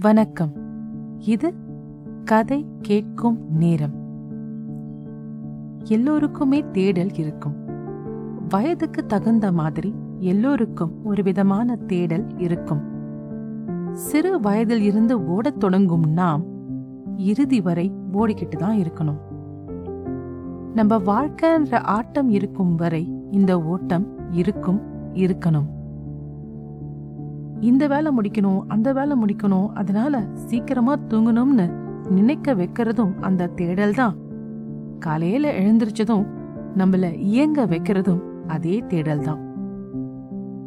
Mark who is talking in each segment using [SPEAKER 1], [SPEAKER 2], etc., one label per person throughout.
[SPEAKER 1] வணக்கம். இது கதை கேட்கும் நேரம். எல்லோருக்குமே தேடல் இருக்கும். வயதுக்கு தகுந்த மாதிரி எல்லோருக்கும் ஒரு விதமான தேடல் இருக்கும். சிறு வயதில் இருந்து ஓடத் தொடங்கும் நாம் இறுதி வரை ஓடிக்கிட்டு தான் இருக்கணும். நம்ம வாழ்க்கைன்ற ஆட்டம் இருக்கும் வரை இந்த ஓட்டம் இருக்கும் இருக்கணும். இந்த வேலை முடிக்கணும் அந்த வேலை முடிக்கணும் அதனால சீக்கிரமா தூங்கணும்னு நினைக்க வைக்கிறதும் அந்த தேடல் தான் காலையில எழுந்திருச்சதும் நம்மள இயங்க வைக்கிறதும் அதே தேடல் தான்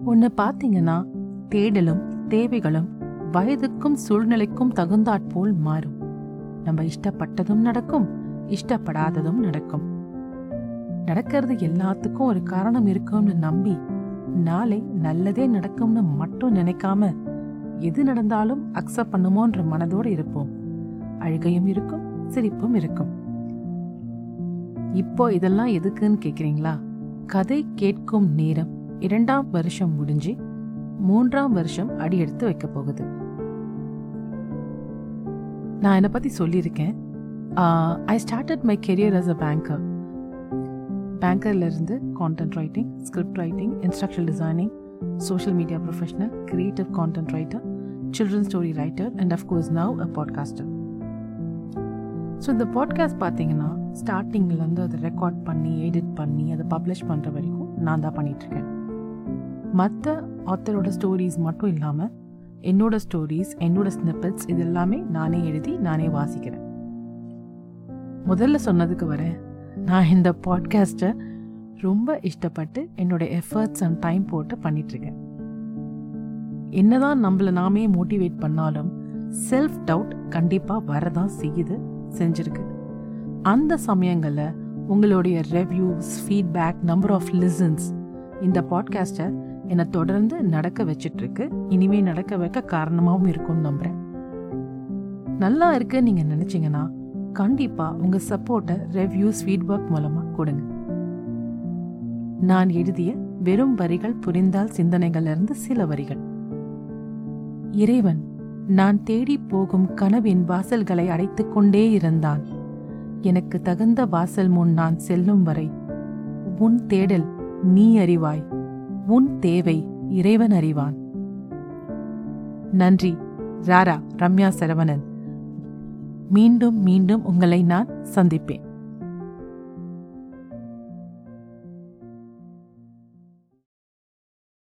[SPEAKER 1] ஒன்னு பாத்தீங்கன்னா தேடலும் தேவைகளும் வயதுக்கும் சூழ்நிலைக்கும் தகுந்தாற்போல் மாறும். நம்ம இஷ்டப்பட்டதும் நடக்கும் இஷ்டப்படாததும் நடக்கும். நடக்கிறது எல்லாத்துக்கும் ஒரு காரணம் இருக்கும்னு நம்பி நாளை நல்லதே நடக்கும்னு மட்டும் நினைக்காம எது நடந்தாலும் அக்செப்ட் பண்ணுமோன்ற மனதோடு இருப்போம். அழுகையும் இருக்கும் சிரிப்பும் இருக்கும். இப்போ இதெல்லாம் எதுக்குன்னு கேக்குறீங்களா? கதை கேட்கும் நேரம் இரண்டாம் வருஷம் முடிஞ்சு மூன்றாம் வருஷம் அடி எடுத்து வைக்க போகுது. நான் என்னை பத்தி சொல்லியிருக்கேன். I started my career as a banker பேங்கர்லேருந்து content writing script writing instructional designing social media professional creative content writer children story writer and of course now a podcaster so இந்த பாட்காஸ்ட் பார்த்தீங்கன்னா ஸ்டார்டிங்லேருந்து அதை ரெக்கார்ட் பண்ணி edit பண்ணி அதை publish பண்ணுற வரைக்கும் நான் தான் பண்ணிகிட்ருக்கேன் மற்ற ஆத்தரோட ஸ்டோரிஸ் மட்டும் இல்லாமல் என்னோட ஸ்டோரிஸ் என்னோட ஸ்னிப்பட்ஸ் இது எல்லாமே நானே எழுதி நானே வாசிக்கிறேன். முதல்ல சொன்னதுக்கு வரேன் நான் இந்த பாட்காஸ்ட்டை ரொம்ப இஷ்டப்பட்டு என்னோட எஃபர்ட்ஸ் அண்ட் டைம் போட்டு பண்ணிகிட்ருக்கேன் என்னதான் நம்மள நாமே மோட்டிவேட் பண்ணாலும் செல்ஃப் டவுட் கண்டிப்பாக வரதான் செய்யுது செஞ்சிருக்கு. அந்த சமயங்களில் உங்களுடைய reviews feedback number of listens இந்த பாட்காஸ்ட்டை என்னை தொடர்ந்து நடக்க வச்சிட்ருக்கு இனிமேல் இனிமே நடக்க வைக்க காரணமாகவும் இருக்கும்னு நம்புகிறேன் நல்லா இருக்கு நீங்கள் நினச்சிங்கன்னா கண்டிப்பாக உங்கள் சப்போர்ட்டை ரெவ்யூஸ் ஃபீட்பேக் மூலமாக கொடுங்க. நான் எழுதிய வெறும் வரிகள் புரிந்தால் சிந்தனைகள் இருந்து சில வரிகள். இறைவன் நான் தேடி போகும் கனவின் வாசல்களை அடைத்துக் கொண்டே இருந்தான். எனக்கு தகுந்த வாசல் முன் நான் செல்லும் வரை உன் தேடல் நீ அறிவாய் உன் தேவை இறைவன் அறிவான். நன்றி. ராரா ரம்யா சரவணன். மீண்டும் மீண்டும் உங்களை நான் சந்திப்பேன்.